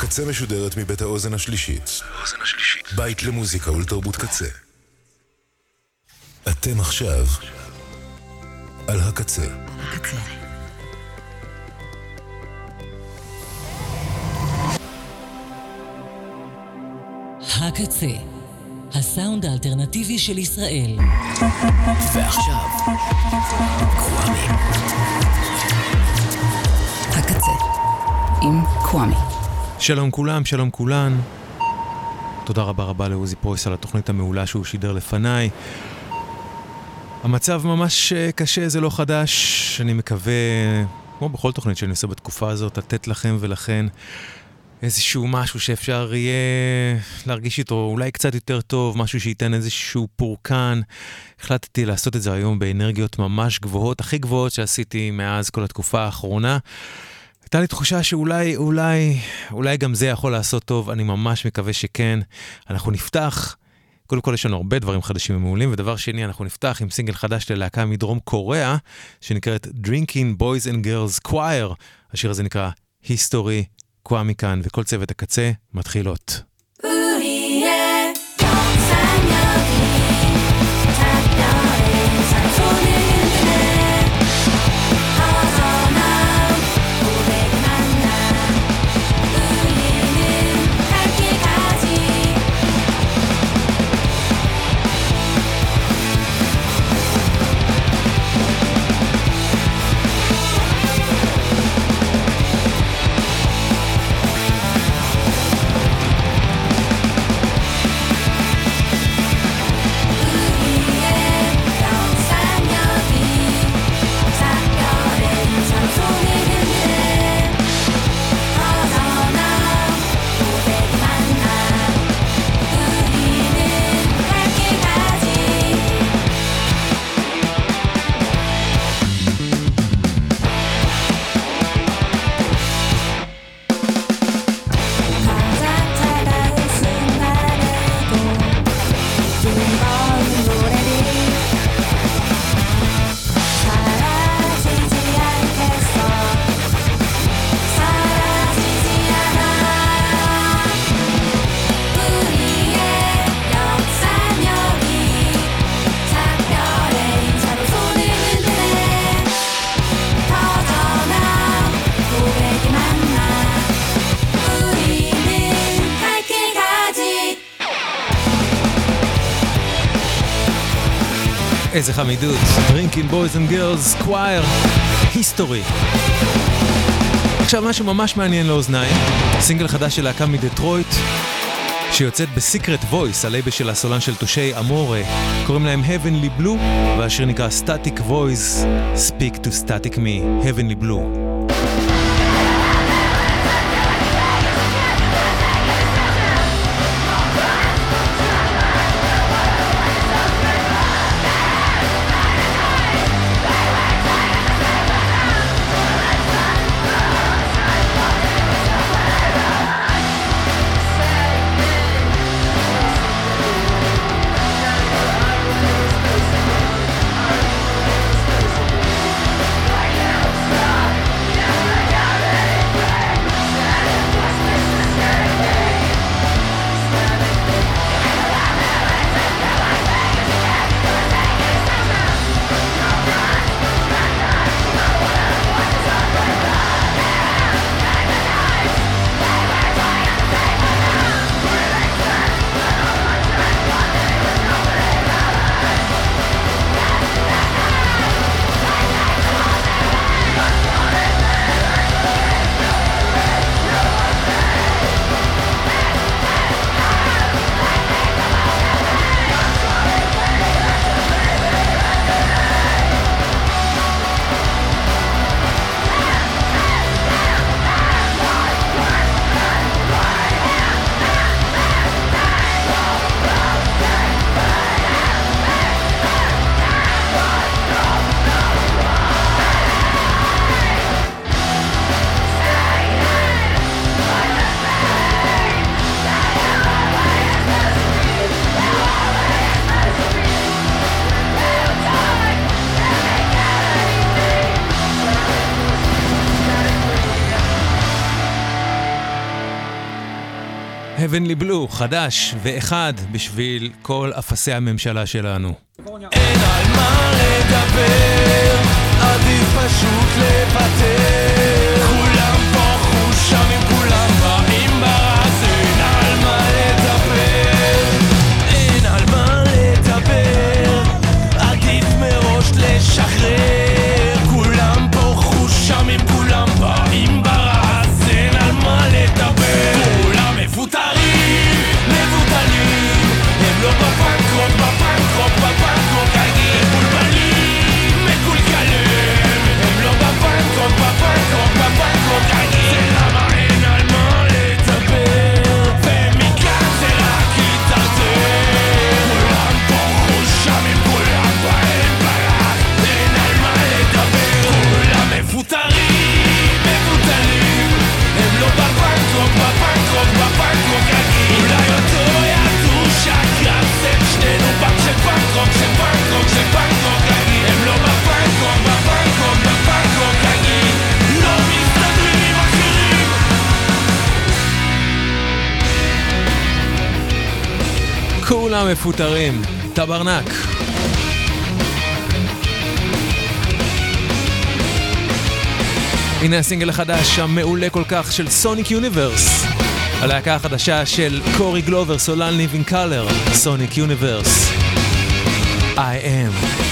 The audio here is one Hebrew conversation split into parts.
הקצה משודרת מבית האוזן השלישית. בית למוזיקה ולתרבות קצה. אתם עכשיו על הקצה. הקצה, הסאונד האלטרנטיבי של ישראל. ועכשיו, קוואמי. הקצה, עם קוואמי. שלום כולם, שלום כולן. תודה רבה רבה לעוזי פרויס על התוכנית המעולה שהוא שידר לפניי. המצב ממש אה, קשה, זה לא חדש. אני מקווה, כמו בכל תוכנית שאני עושה בתקופה הזאת, לתת לכם ולכן איזשהו משהו שאפשר יהיה להרגיש איתו אולי קצת יותר טוב, משהו שייתן איזשהו פורקן. החלטתי לעשות את זה היום באנרגיות ממש גבוהות, הכי גבוהות שעשיתי מאז כל התקופה האחרונה. הייתה לי תחושה שאולי, אולי, אולי גם זה יכול לעשות טוב, אני ממש מקווה שכן. אנחנו נפתח, קודם כל יש לנו הרבה דברים חדשים ומעולים, ודבר שני, אנחנו נפתח עם סינגל חדש ללהקה מדרום קוריאה, שנקראת Drinking Boys and Girls Choir. השיר הזה נקרא History, קוואה מכאן, וכל צוות הקצה מתחילות. איזה חמידות, Drinking Boys and Girls Choir, History. עכשיו משהו ממש מעניין לאוזניים, סינגל חדש של להקה מדטרויט, שיוצאת בסיקרט וויס, הלייבל של הסולן של תושי אמורה, קוראים להם Heavenly Blue, והשיר נקרא Static Voice, Speak to Static Me, Heavenly Blue. heavenly blue, חדש ואחד בשביל כל אפסי הממשלה שלנו. אין על מה לדבר, עדיף פשוט לוותר, כולם פה חושבים מפוטרים, טברנק. הנה הסינגל החדש המעולה כל כך של Sonic Universe. הלהקה החדשה של קורי גלובר, סולן Living Colour, Sonic Universe. I am.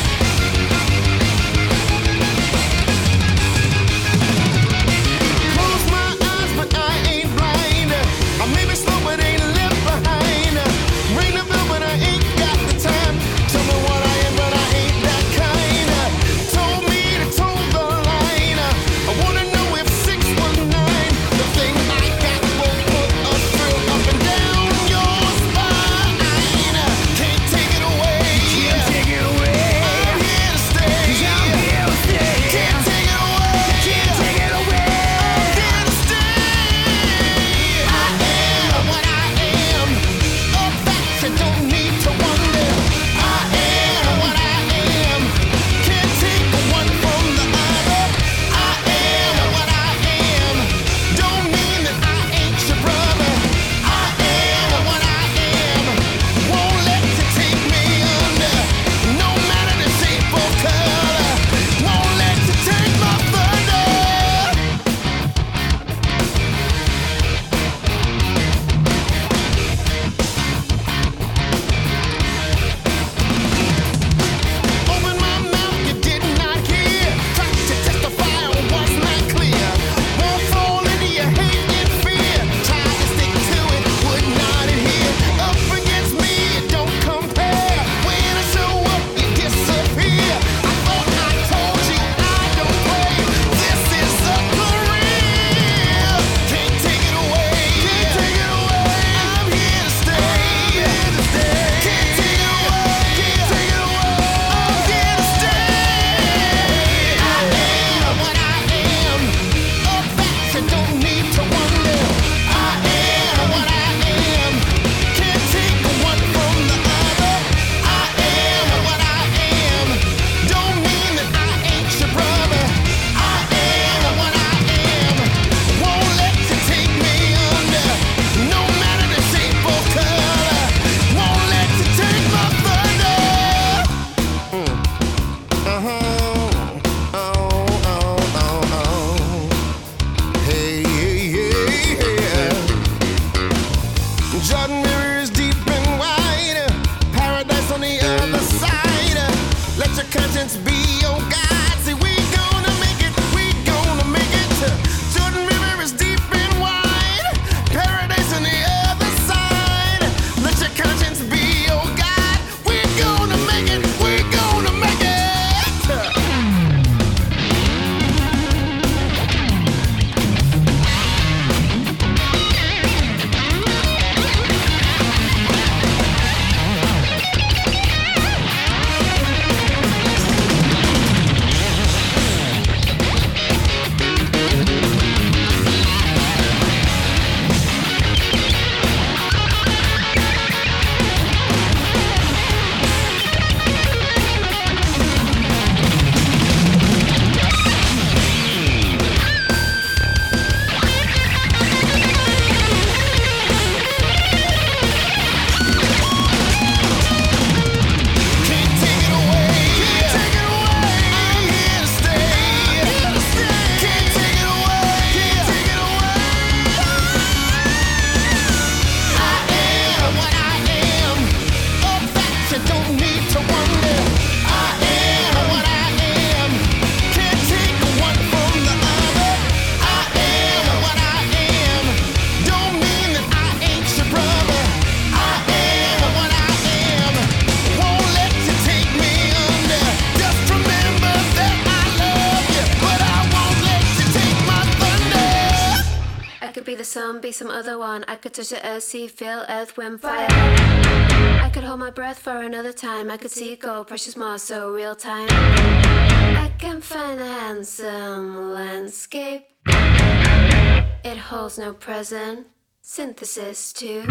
Could touch the earth, sea, feel earth, wind, fire. I could hold my breath for another time. I could see it go, precious more, so real time. I can find a handsome landscape. It holds no present synthesis too.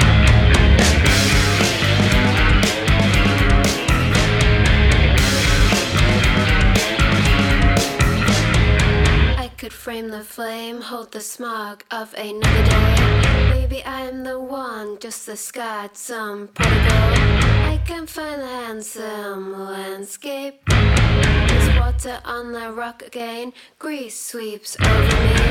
Frame the flame, hold the smog of another day. Maybe I'm the one, just the sky, some prodigal. I can find a handsome landscape. There's water on the rock again, grease sweeps over me.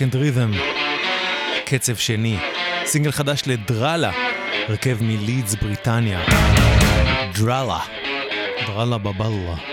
Second Rhythm, קצב שני, סינגל חדש לדרלה, הרכב מלידס בריטניה. דרלה, דרלה בבלה.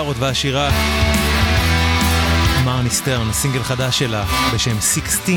הגיטרות והשירה. מרני סטרן, סינגל חדש שלה בשם 16.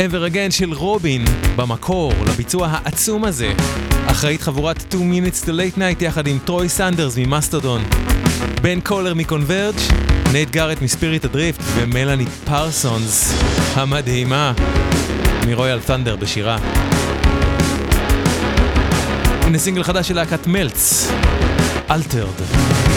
Ever Again של Robyn, במקור, לביצוע העצום הזה. אחראית חבורת 2 Minutes to Late Night יחד עם טרוי סנדרס ממאסטרדון. בן קולר מ Converge, נט גארט מ Spirit Adrift ומלאני פרסונס המדהימה מ Royal Thunder בשירה. הנה סינגל חדש של להקת Melts, Altered.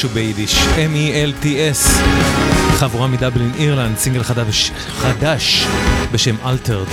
משהו ביידיש, M-E-L-T-S, חבורה מדבלין אירלנד, סינגל חדש, חדש בשם אלתרד.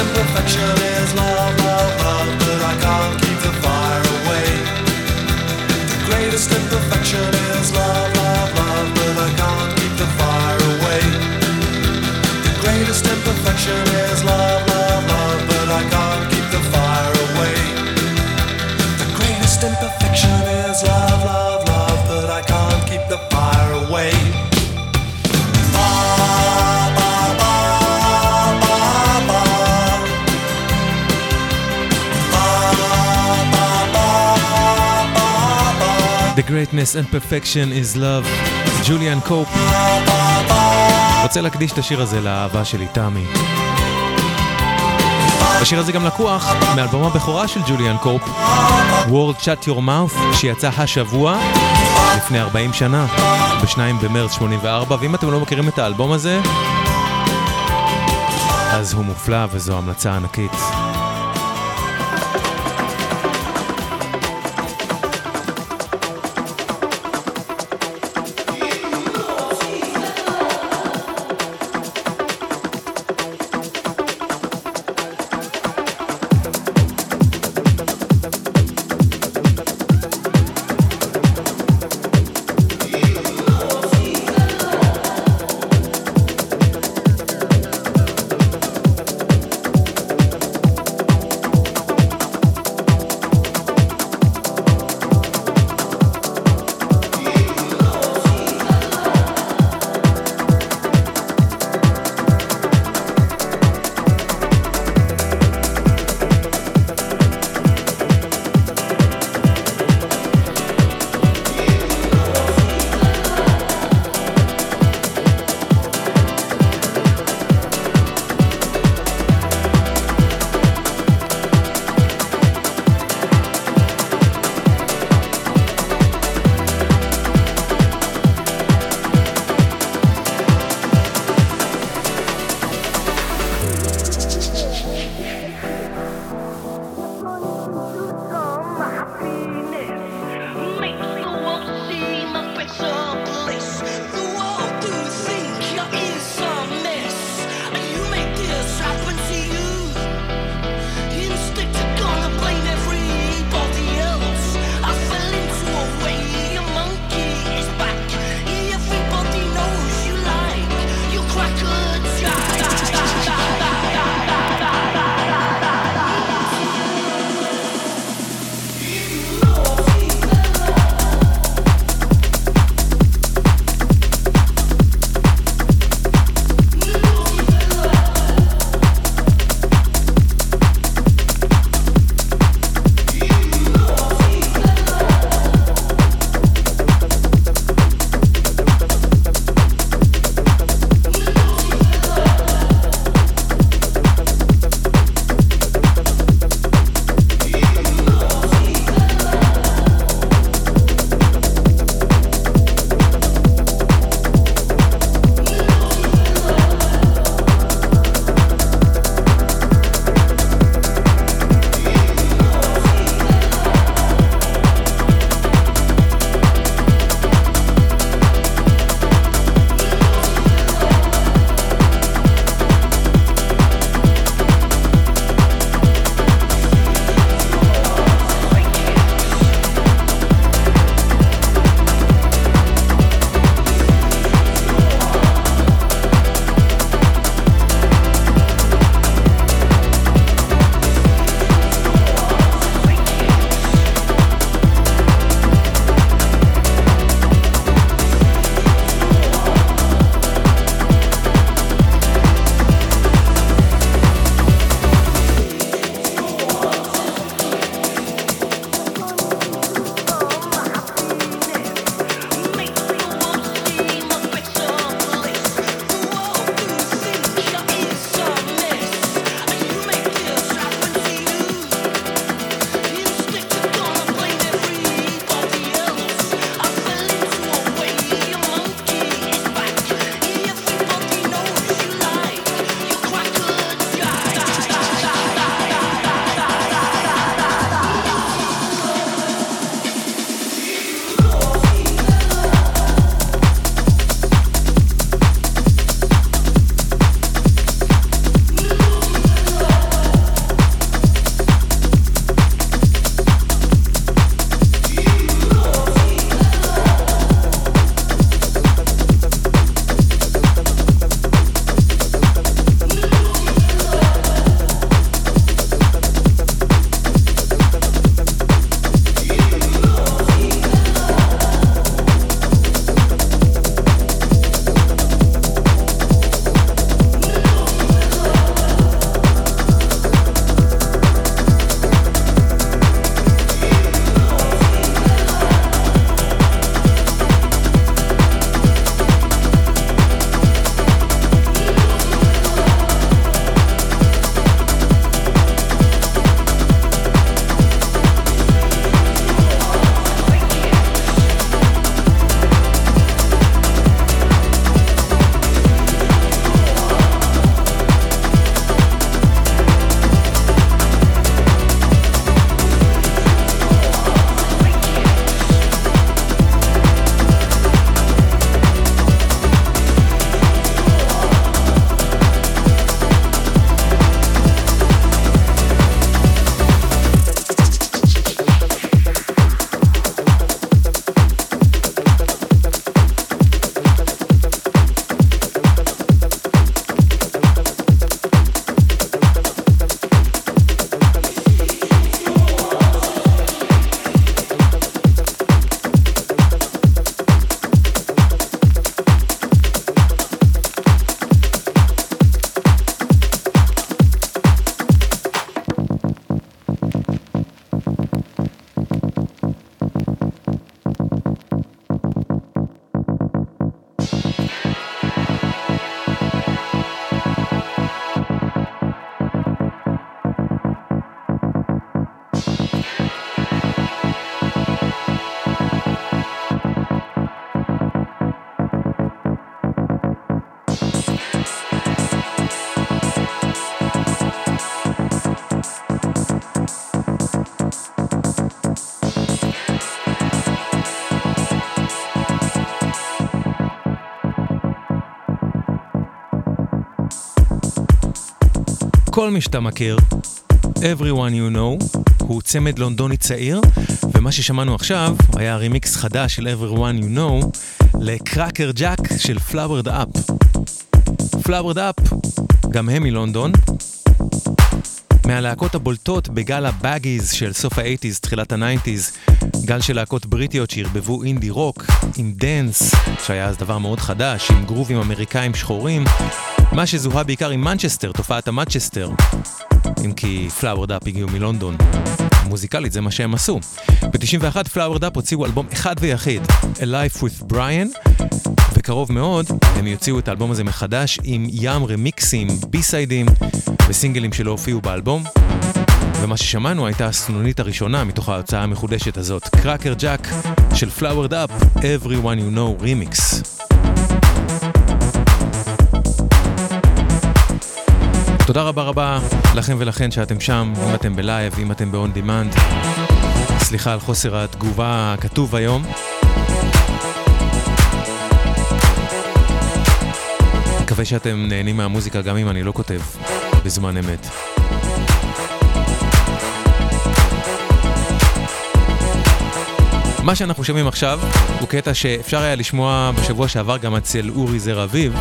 imperfection is love. Greatness and Perfection is Love, ג'וליאן קופ. רוצה להקדיש את השיר הזה לאהבה שלי, תמי. השיר הזה גם לקוח מאלבום הבכורה של ג'וליאן קופ, World Shut Your Mouth, שיצא השבוע לפני 40 שנה, ב-2 במרץ 84, ואם אתם לא מכירים את האלבום הזה, אז הוא מופלא וזו המלצה ענקית. כל מי שאתה מכיר, Everyone You Know, הוא צמד לונדוני צעיר, ומה ששמענו עכשיו היה רימיקס חדש של Everyone You Know ל Crackerjack של Flowered Up. Flowered Up, גם הם מלונדון, מהלהקות הבולטות בגל ה baggies של סוף האייטיז, תחילת הניינטיז, גל של להקות בריטיות שערבבו אינדי רוק עם דנס, שהיה אז דבר מאוד חדש, עם גרובים אמריקאים שחורים, מה שזוהה בעיקר עם מנצ'סטר, תופעת המנצ'סטר, אם כי Flowered Up הגיעו מלונדון. מוזיקלית זה מה שהם עשו. ב-91 Flowered Up הוציאו אלבום אחד ויחיד, A Life with Brian, בקרוב מאוד הם יוציאו את האלבום הזה מחדש עם ים רמיקסים, בי-סיידים וסינגלים שלא הופיעו באלבום. ומה ששמענו הייתה הסנונית הראשונה מתוך ההוצאה המחודשת הזאת, Crackerjack של Flowered Up, Everyone You Know Remix. תודה רבה רבה לכם ולכן שאתם שם, אם אתם בלייב, אם אתם ב-on demand. סליחה על חוסר התגובה הכתוב היום. מקווה שאתם נהנים מהמוזיקה גם אם אני לא כותב בזמן אמת. מה שאנחנו שומעים עכשיו הוא קטע שאפשר היה לשמוע בשבוע שעבר גם אצל אורי זר אביב.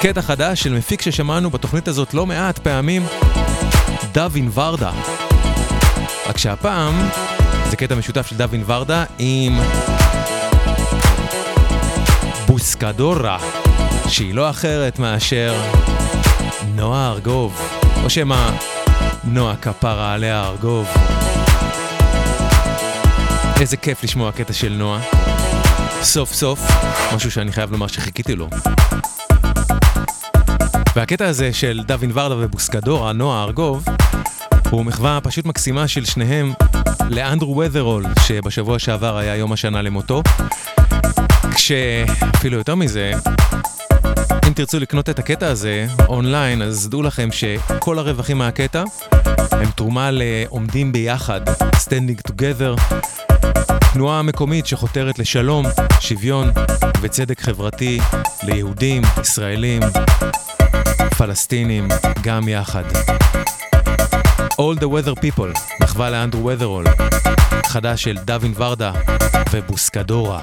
קטע חדש של מפיק ששמענו בתוכנית הזאת לא מעט פעמים, דווין ורדה. רק שהפעם זה קטע משותף של דווין ורדה עם בוסקדורה, שהיא לא אחרת מאשר נועה ארגוב, או שמא נועה כפרה עליה ארגוב. איזה כיף לשמוע קטע של נועה. סוף סוף, משהו שאני חייב לומר שחיכיתי לו. והקטע הזה של דווין ורדה ובוסקדורה, נועה ארגוב, הוא מחווה פשוט מקסימה של שניהם לאנדרו ות'רול, שבשבוע שעבר היה יום השנה למותו. כשאפילו יותר מזה, אם תרצו לקנות את הקטע הזה אונליין, אז דעו לכם שכל הרווחים מהקטע הם תרומה לעומדים ביחד, Standing Together, תנועה מקומית שחותרת לשלום, שוויון וצדק חברתי ליהודים, ישראלים, פלסטינים, גם יחד. All the weather people, מחווה לאנדרו ות'רול, חדש של דווין ורדה ובוסקדורה.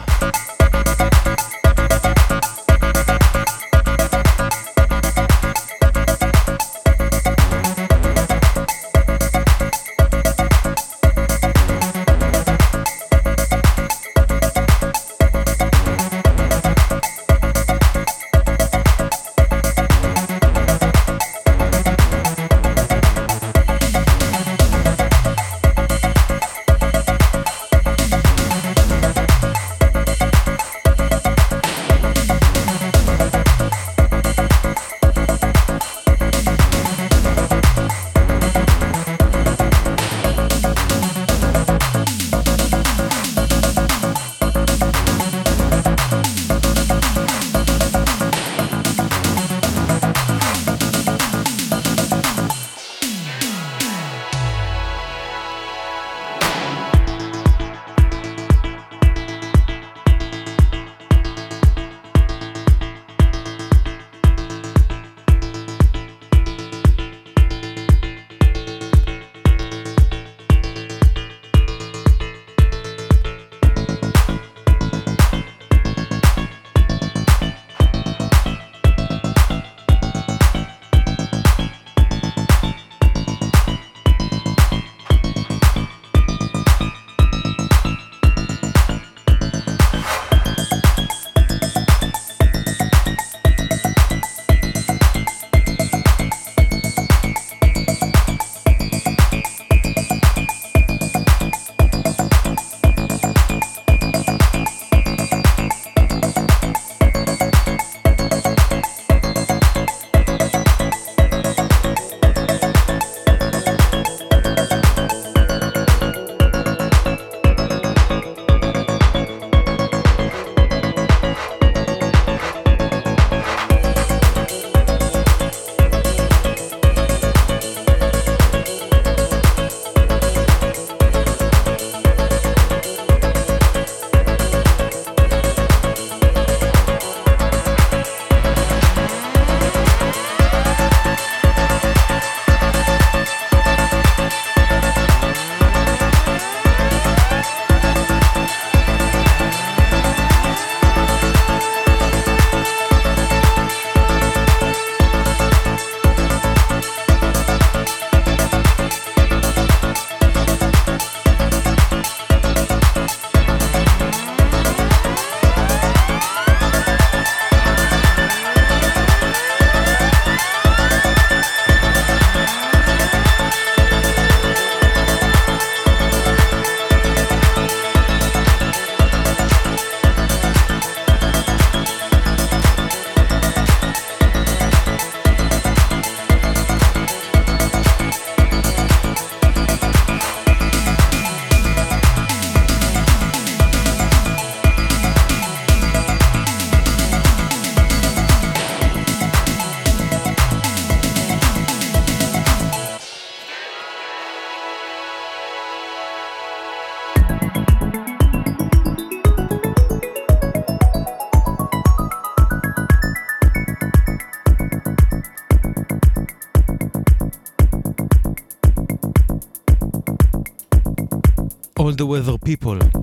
The Weather People.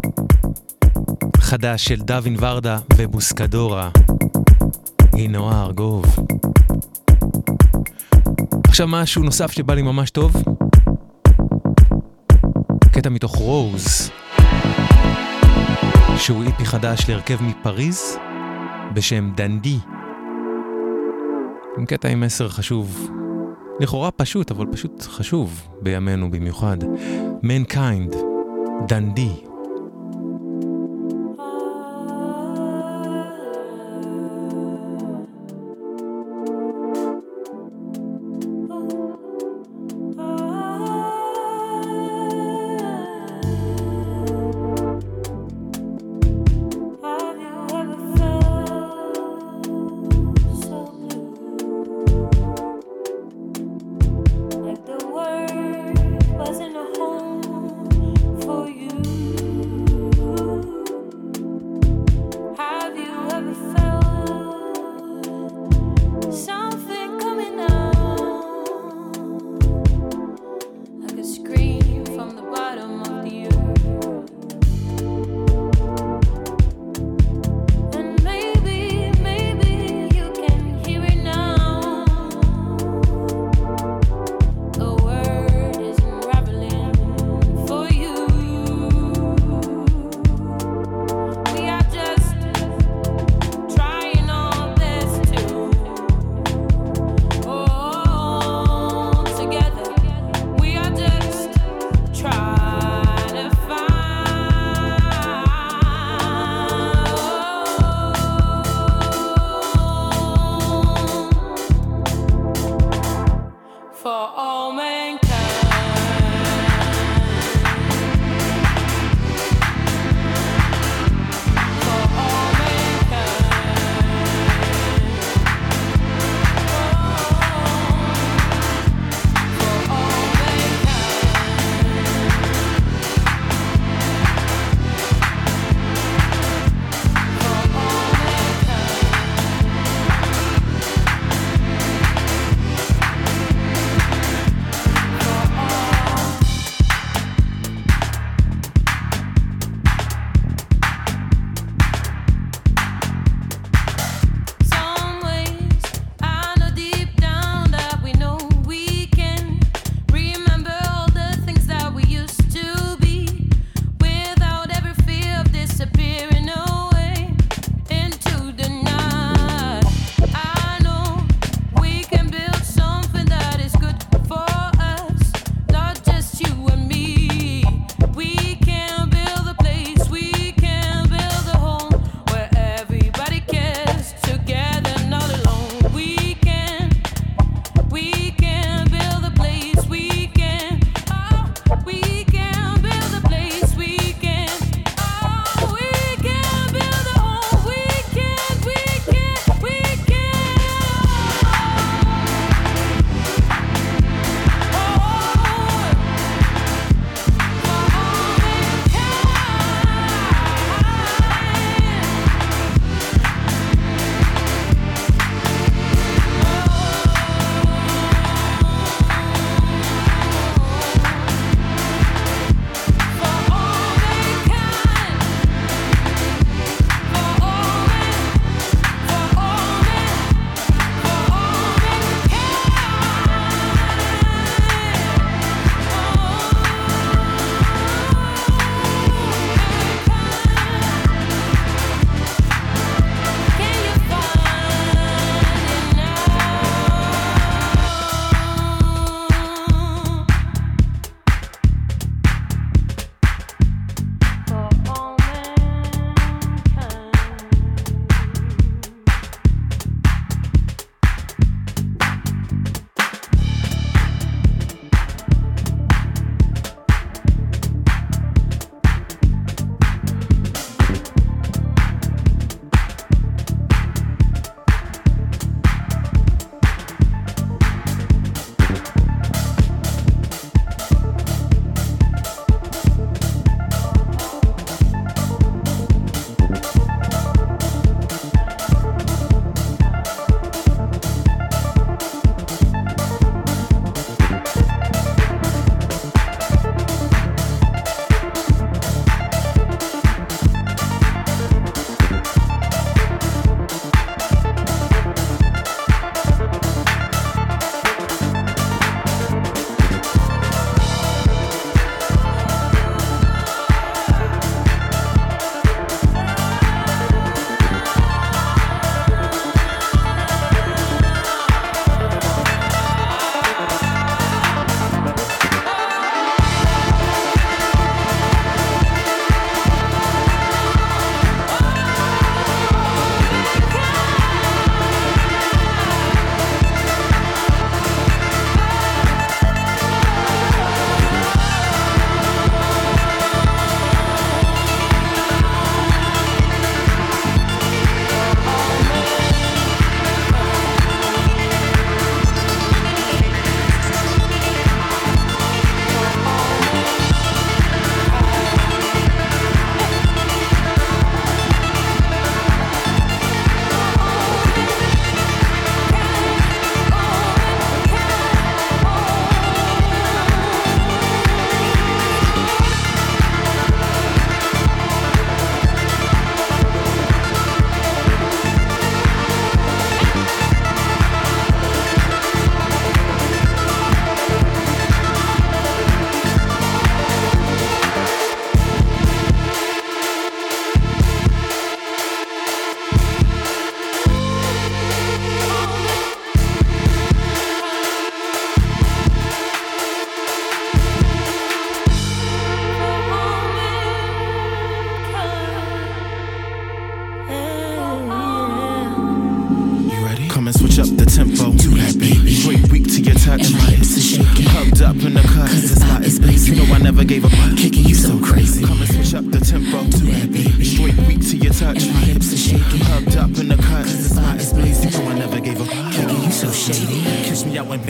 חדש של דווין ורדה ובוסקדורה. הנה הארגוב. עכשיו משהו נוסף שבא לי ממש טוב. קטע מתוך רוז, שהוא איפי חדש להרכב מפריז, בשם דנדי. עם קטע עם מסר חשוב. לכאורה פשוט, אבל פשוט חשוב בימינו במיוחד. Mankind, דנדי.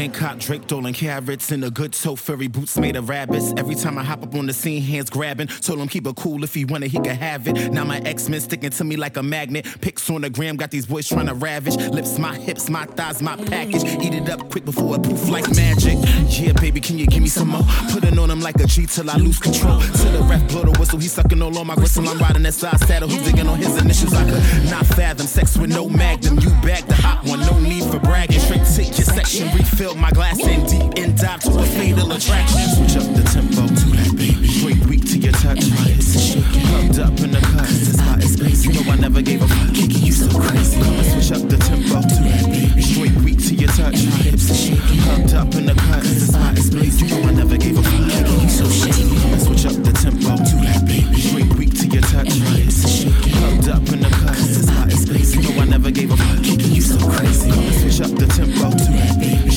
Bangkok, Drake doling carrots in a good toe furry boots made of rabbits. Every time I hop up on the scene, hands grabbing. Told him keep it cool if he wanted, he could have it. Now my X-Men sticking to me like a magnet. Pics on the gram, got these boys trying to ravish. Lips, my hips, my thighs, my package. Eat it up quick before it poof like magic. Yeah, baby, can you give me some more? Putting on him like a G till I lose control. Till the ref blow the whistle, he sucking all on my gristle. I'm riding that side saddle, he digging on his initials. I could not fathom sex with no magnum. You bag the hot one, no need for bragging. Straight take your section, refill my glass in deep and dive to a fatal attraction. Switch up the tempo, to that, baby. Straight weak to your touch, my hips are shaking. Hugged up in the cause it's hot as space. You know I never gave up. Kicking you so crazy. Come and switch up the tempo, do that, baby. Straight weak to your touch, my hips are shaking. Hugged up in the cause it's hot as space. You know I never gave up. Kicking you so shady. Come and switch up the tempo, to that, baby. Straight weak to your touch, my hips are shaking. Hugged up in the cause it's hot as space. You know I never gave up. Kicking you so crazy. Come and switch up the tempo, to that, baby.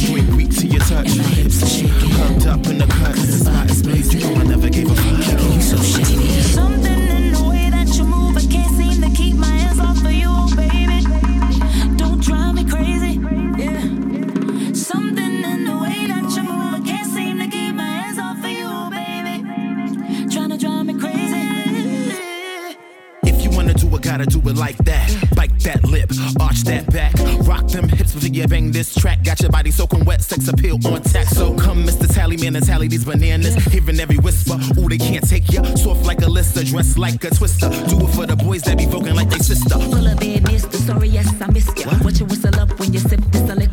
I so shady. Something in the way that you move, I can't seem to keep my hands off of you, oh baby. Don't drive me crazy, yeah. Something in the way that you move, I can't seem to keep my hands off of you, baby. Trying to drive me crazy. If you wanna do it, gotta do it like that. Bite that lip, arch that back. Rock them hips before you bang this track. Got your body soaking wet, sex appeal on tap. So come, Mr. Tally Man, and tally these bananas. Hearing every whisper, ooh, they can't take ya. Soft like a lister, dressed like a twister. Do it for the boys that be voking like they sister. Full of badness, the sorry, yes, I missed ya. What you whistle up when you sip this elixir?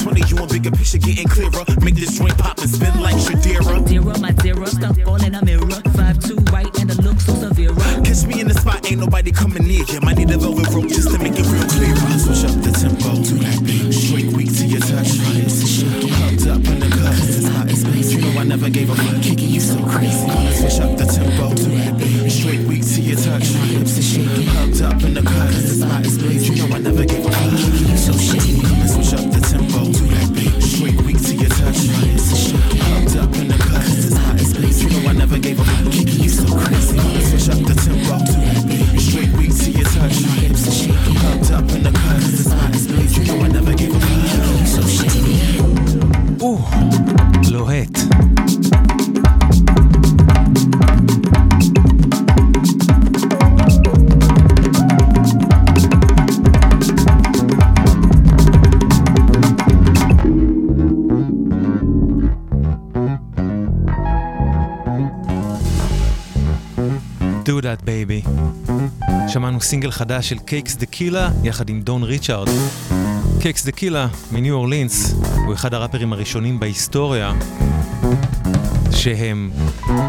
2020, you want bigger picture getting clearer. Make this joint pop and spin like Shadira. Zero, my zero, stuck all in a mirror. Five two right and the look so severe. Catch me in the spot, ain't nobody coming near you. Might need a velvet rope just to make it real clear. Switch up the tempo, do that baby. Straight weak to your touch, my hips are shaking. Hugged up in the cause it's hot as space. You know I never gave up. Kicking you so crazy. Switch up the tempo, do that baby. Straight weak to your touch, my hips are shaking. Hugged up in the cut, cause it's hot as space. You know I never gave up. Kicking you so shady. Up in the cut, cause it's hot as space. You know I never gave up. שמענו סינגל חדש של Cakes da Killa יחד עם דון ריצ'ארד. Cakes da Killa מניו אורלינס הוא אחד הראפרים הראשונים בהיסטוריה שהם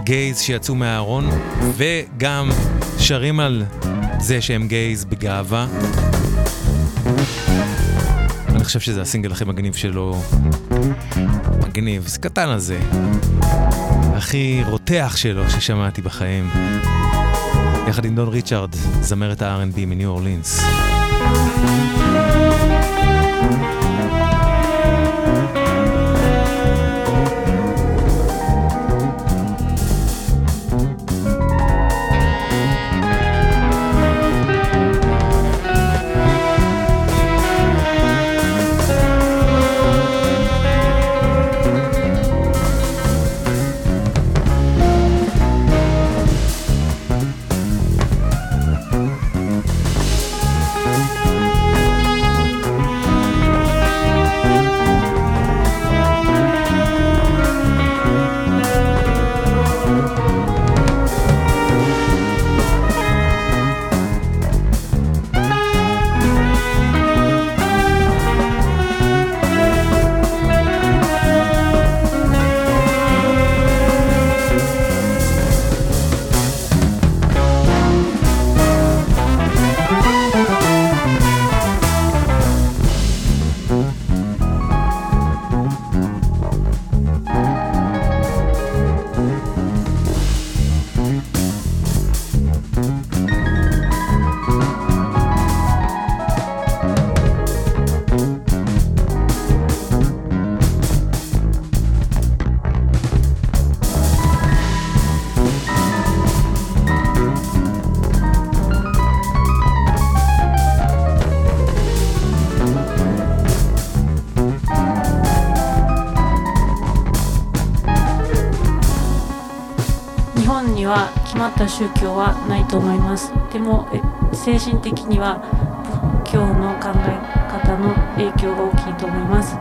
גייז שיצאו מהארון וגם שרים על זה שהם גייז בגאווה. אני חושב שזה הסינגל הכי מגניב שלו. מגניב, זה קטן הזה. הכי רותח שלו ששמעתי בחיים. יחד עם דון ריצ'ארד, זמרת ה-R&B מניו אורלינס. には決まった宗教はないと思います。でも精神的には仏教の考え方の影響が大きいと思います。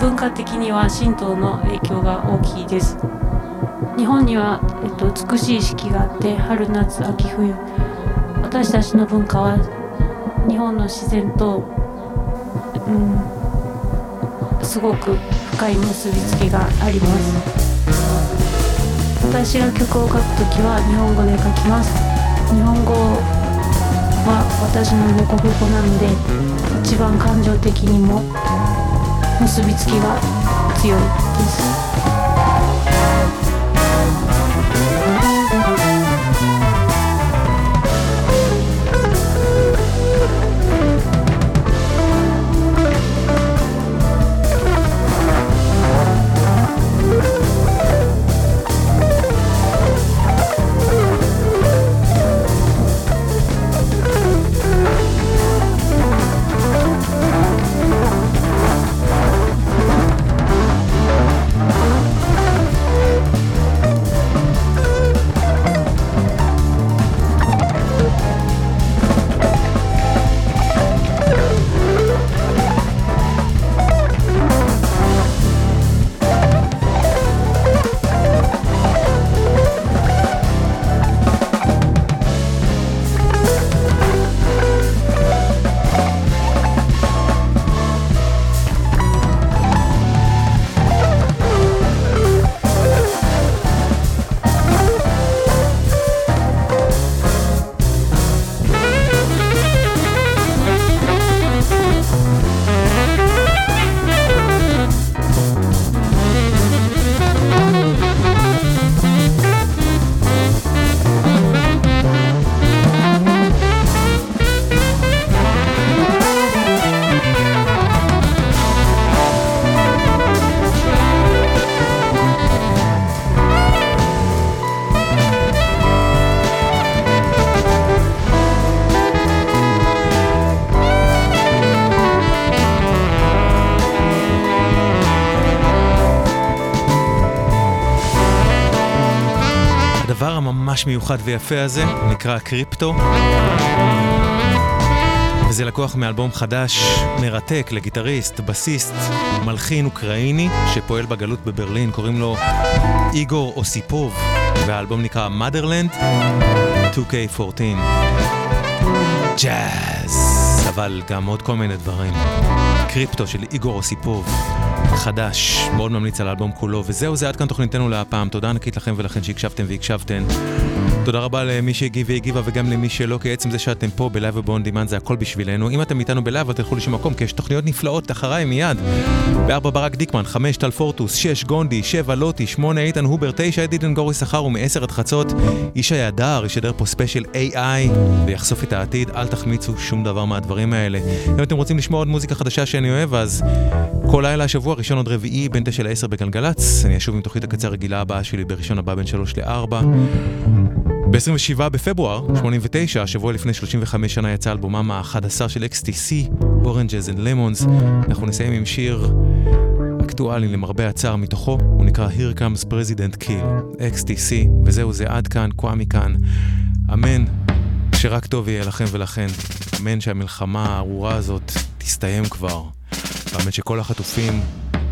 文化的には神道の影響が大きいです。日本には、えっと、美しい四季があって春夏秋冬。私たちの文化は日本の自然と、うん、すごく深い結びつきがあります。私が曲を書くときは日本語で書きます。日本語は私の母国語なので一番感情的にも結びつきが強いです。מיוחד ויפה הזה נקרא קריפטו. וזה לקוח מאלבום חדש, מרתק לגיטריסט, בסיסט, מלחין אוקראיני, שפועל בגלות בברלין, קוראים לו איגור אוסיפוב, והאלבום נקרא Motherland 2K14. ג'אז, אבל גם עוד כל מיני דברים. קריפטו של איגור אוסיפוב, חדש, מאוד ממליץ על האלבום כולו, וזהו זה עד כאן תוכניתנו להפעם. תודה ענקית לכם ולכן שהקשבתם והקשבתן. תודה רבה למי שהגיב והגיבה וגם למי שלא, כי עצם זה שאתם פה בלייב וב on demand זה הכל בשבילנו. אם אתם איתנו בלייב, תלכו לשום מקום, כי יש תוכניות נפלאות אחריי מיד. בארבע ברק דיקמן, חמש טל פורטוס, שש גונדי, שבע לוטי, שמונה איתן הובר, תשע אדידן גורי שכר ומעשר עד חצות. איש הידר ישדר פה ספיישל AI ויחשוף את העתיד, אל תחמיצו שום דבר מהדברים האלה. אם אתם רוצים לשמוע עוד מוזיקה חדשה שאני אוהב, אז כל לילה השבוע, ראשון עד רביעי, בין תשע לעשר בגלגלצ. אני אשוב עם תוכנית הקצר הרגילה הבאה שלי בראשון הבא בין שלוש לארבע. ב-27 בפברואר 89, השבוע לפני 35 שנה יצא אלבומם ה-11 של XTC, Oranges and Lemons. אנחנו נסיים עם שיר אקטואלי למרבה הצער מתוכו, הוא נקרא Here Comes President Kill, XTC, וזהו זה עד כאן, קוואמי כאן. אמן שרק טוב יהיה לכם ולכן. אמן שהמלחמה הארורה הזאת תסתיים כבר. ואמן שכל החטופים,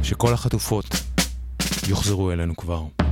שכל החטופות יוחזרו אלינו כבר.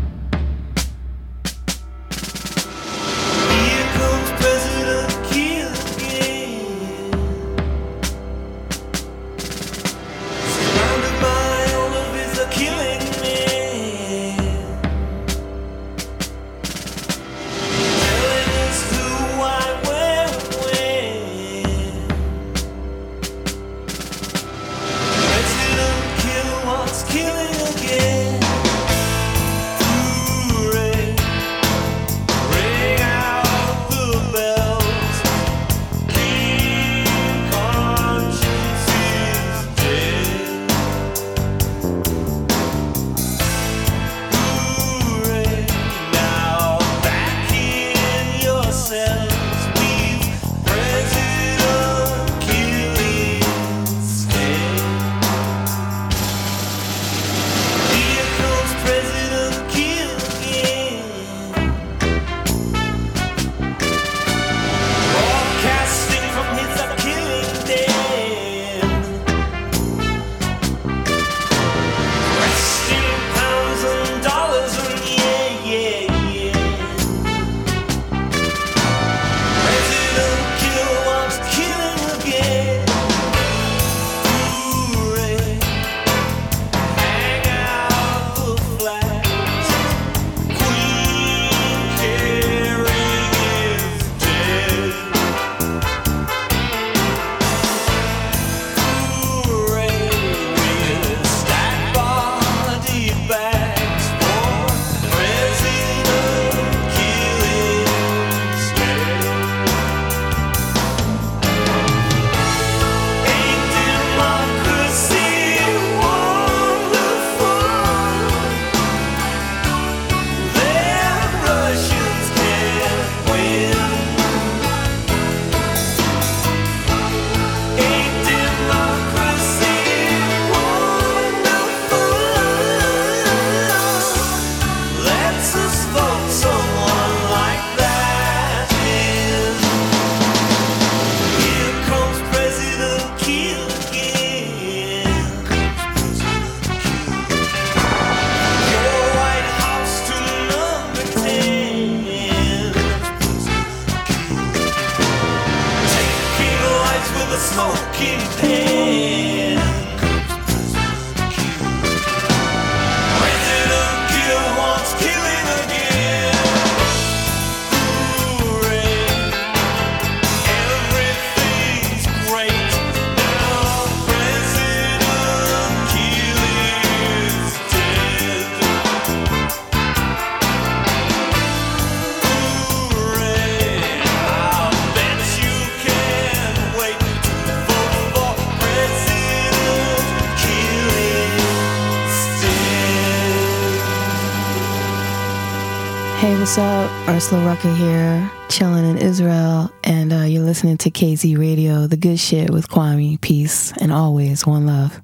Ursula Rucker here, chilling in Israel, and uh, you're listening to KZ Radio, the good shit with Kwame. Peace, and always one love.